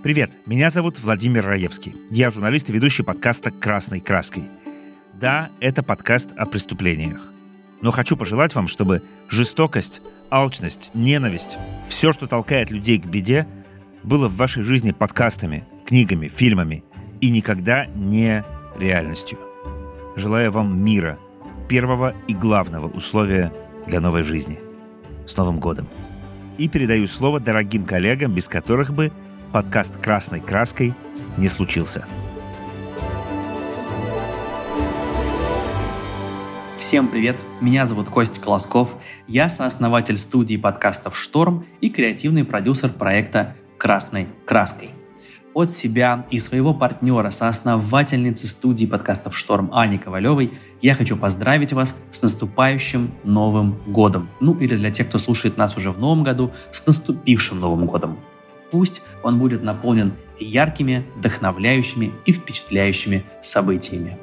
Привет, меня зовут Владимир Раевский. Я журналист и ведущий подкаста «Красной краской». Да, это подкаст о преступлениях. Но хочу пожелать вам, чтобы жестокость, алчность, ненависть, все, что толкает людей к беде, было в вашей жизни подкастами, книгами, фильмами и никогда не реальностью. Желаю вам мира, первого и главного условия для новой жизни. С Новым годом! И передаю слово дорогим коллегам, без которых бы подкаст «Красной краской» не случился. Всем привет! Меня зовут Костя Колосков. Я сооснователь студии подкастов «Шторм» и креативный продюсер проекта «Красной краской». От себя и своего партнера, соосновательницы студии подкастов «Шторм» Ани Ковалевой, я хочу поздравить вас с наступающим Новым годом. Ну или для тех, кто слушает нас уже в Новом году, с наступившим Новым годом. Пусть он будет наполнен яркими, вдохновляющими и впечатляющими событиями.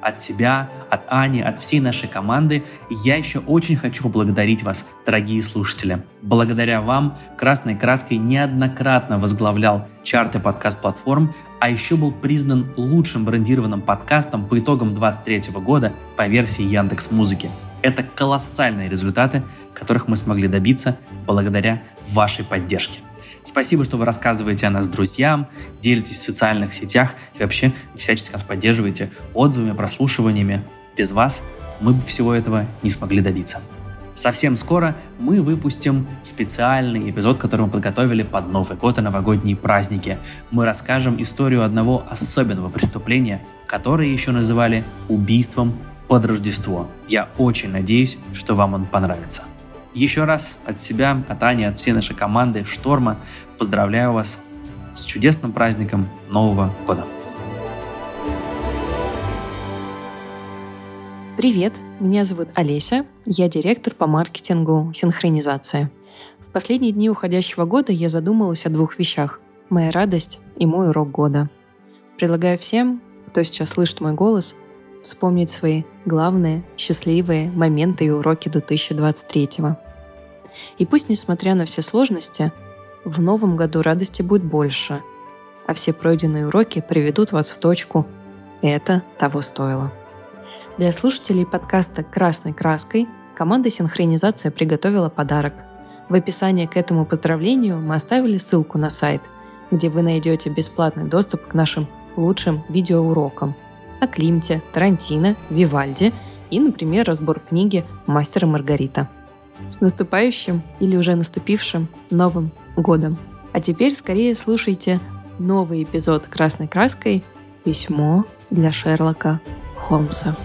От себя, от Ани, от всей нашей команды я еще очень хочу поблагодарить вас, дорогие слушатели. Благодаря вам «Красной краской» неоднократно возглавлял чарты подкаст-платформ, а еще был признан лучшим брендированным подкастом по итогам 2023 года по версии Яндекс Музыки. Это колоссальные результаты, которых мы смогли добиться благодаря вашей поддержке. Спасибо, что вы рассказываете о нас друзьям, делитесь в социальных сетях и вообще всячески нас поддерживаете отзывами, прослушиваниями. Без вас мы бы всего этого не смогли добиться. Совсем скоро мы выпустим специальный эпизод, который мы подготовили под Новый год и новогодние праздники. Мы расскажем историю одного особенного преступления, которое еще называли убийством под Рождество. Я очень надеюсь, что вам он понравится. Еще раз от себя, от Ани, от всей нашей команды «Шторма» поздравляю вас с чудесным праздником Нового года. Привет, меня зовут Олеся, я директор по маркетингу «Синхронизация». В последние дни уходящего года я задумалась о двух вещах – моя радость и мой урок года. Предлагаю всем, кто сейчас слышит мой голос, вспомнить свои главные счастливые моменты и уроки 2023 -го. И пусть, несмотря на все сложности, в новом году радости будет больше, а все пройденные уроки приведут вас в точку «это того стоило». Для слушателей подкаста «Красной краской» команда «Синхронизация» приготовила подарок. В описании к этому поздравлению мы оставили ссылку на сайт, где вы найдете бесплатный доступ к нашим лучшим видеоурокам о Климте, Тарантино, Вивальди и, например, разбор книги «Мастер и Маргарита». С наступающим или уже наступившим Новым годом! А теперь скорее слушайте новый эпизод «Красной краской» «Письмо для Шерлока Холмса».